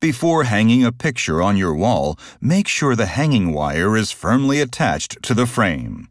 Before hanging a picture on your wall, make sure the hanging wire is firmly attached to the frame.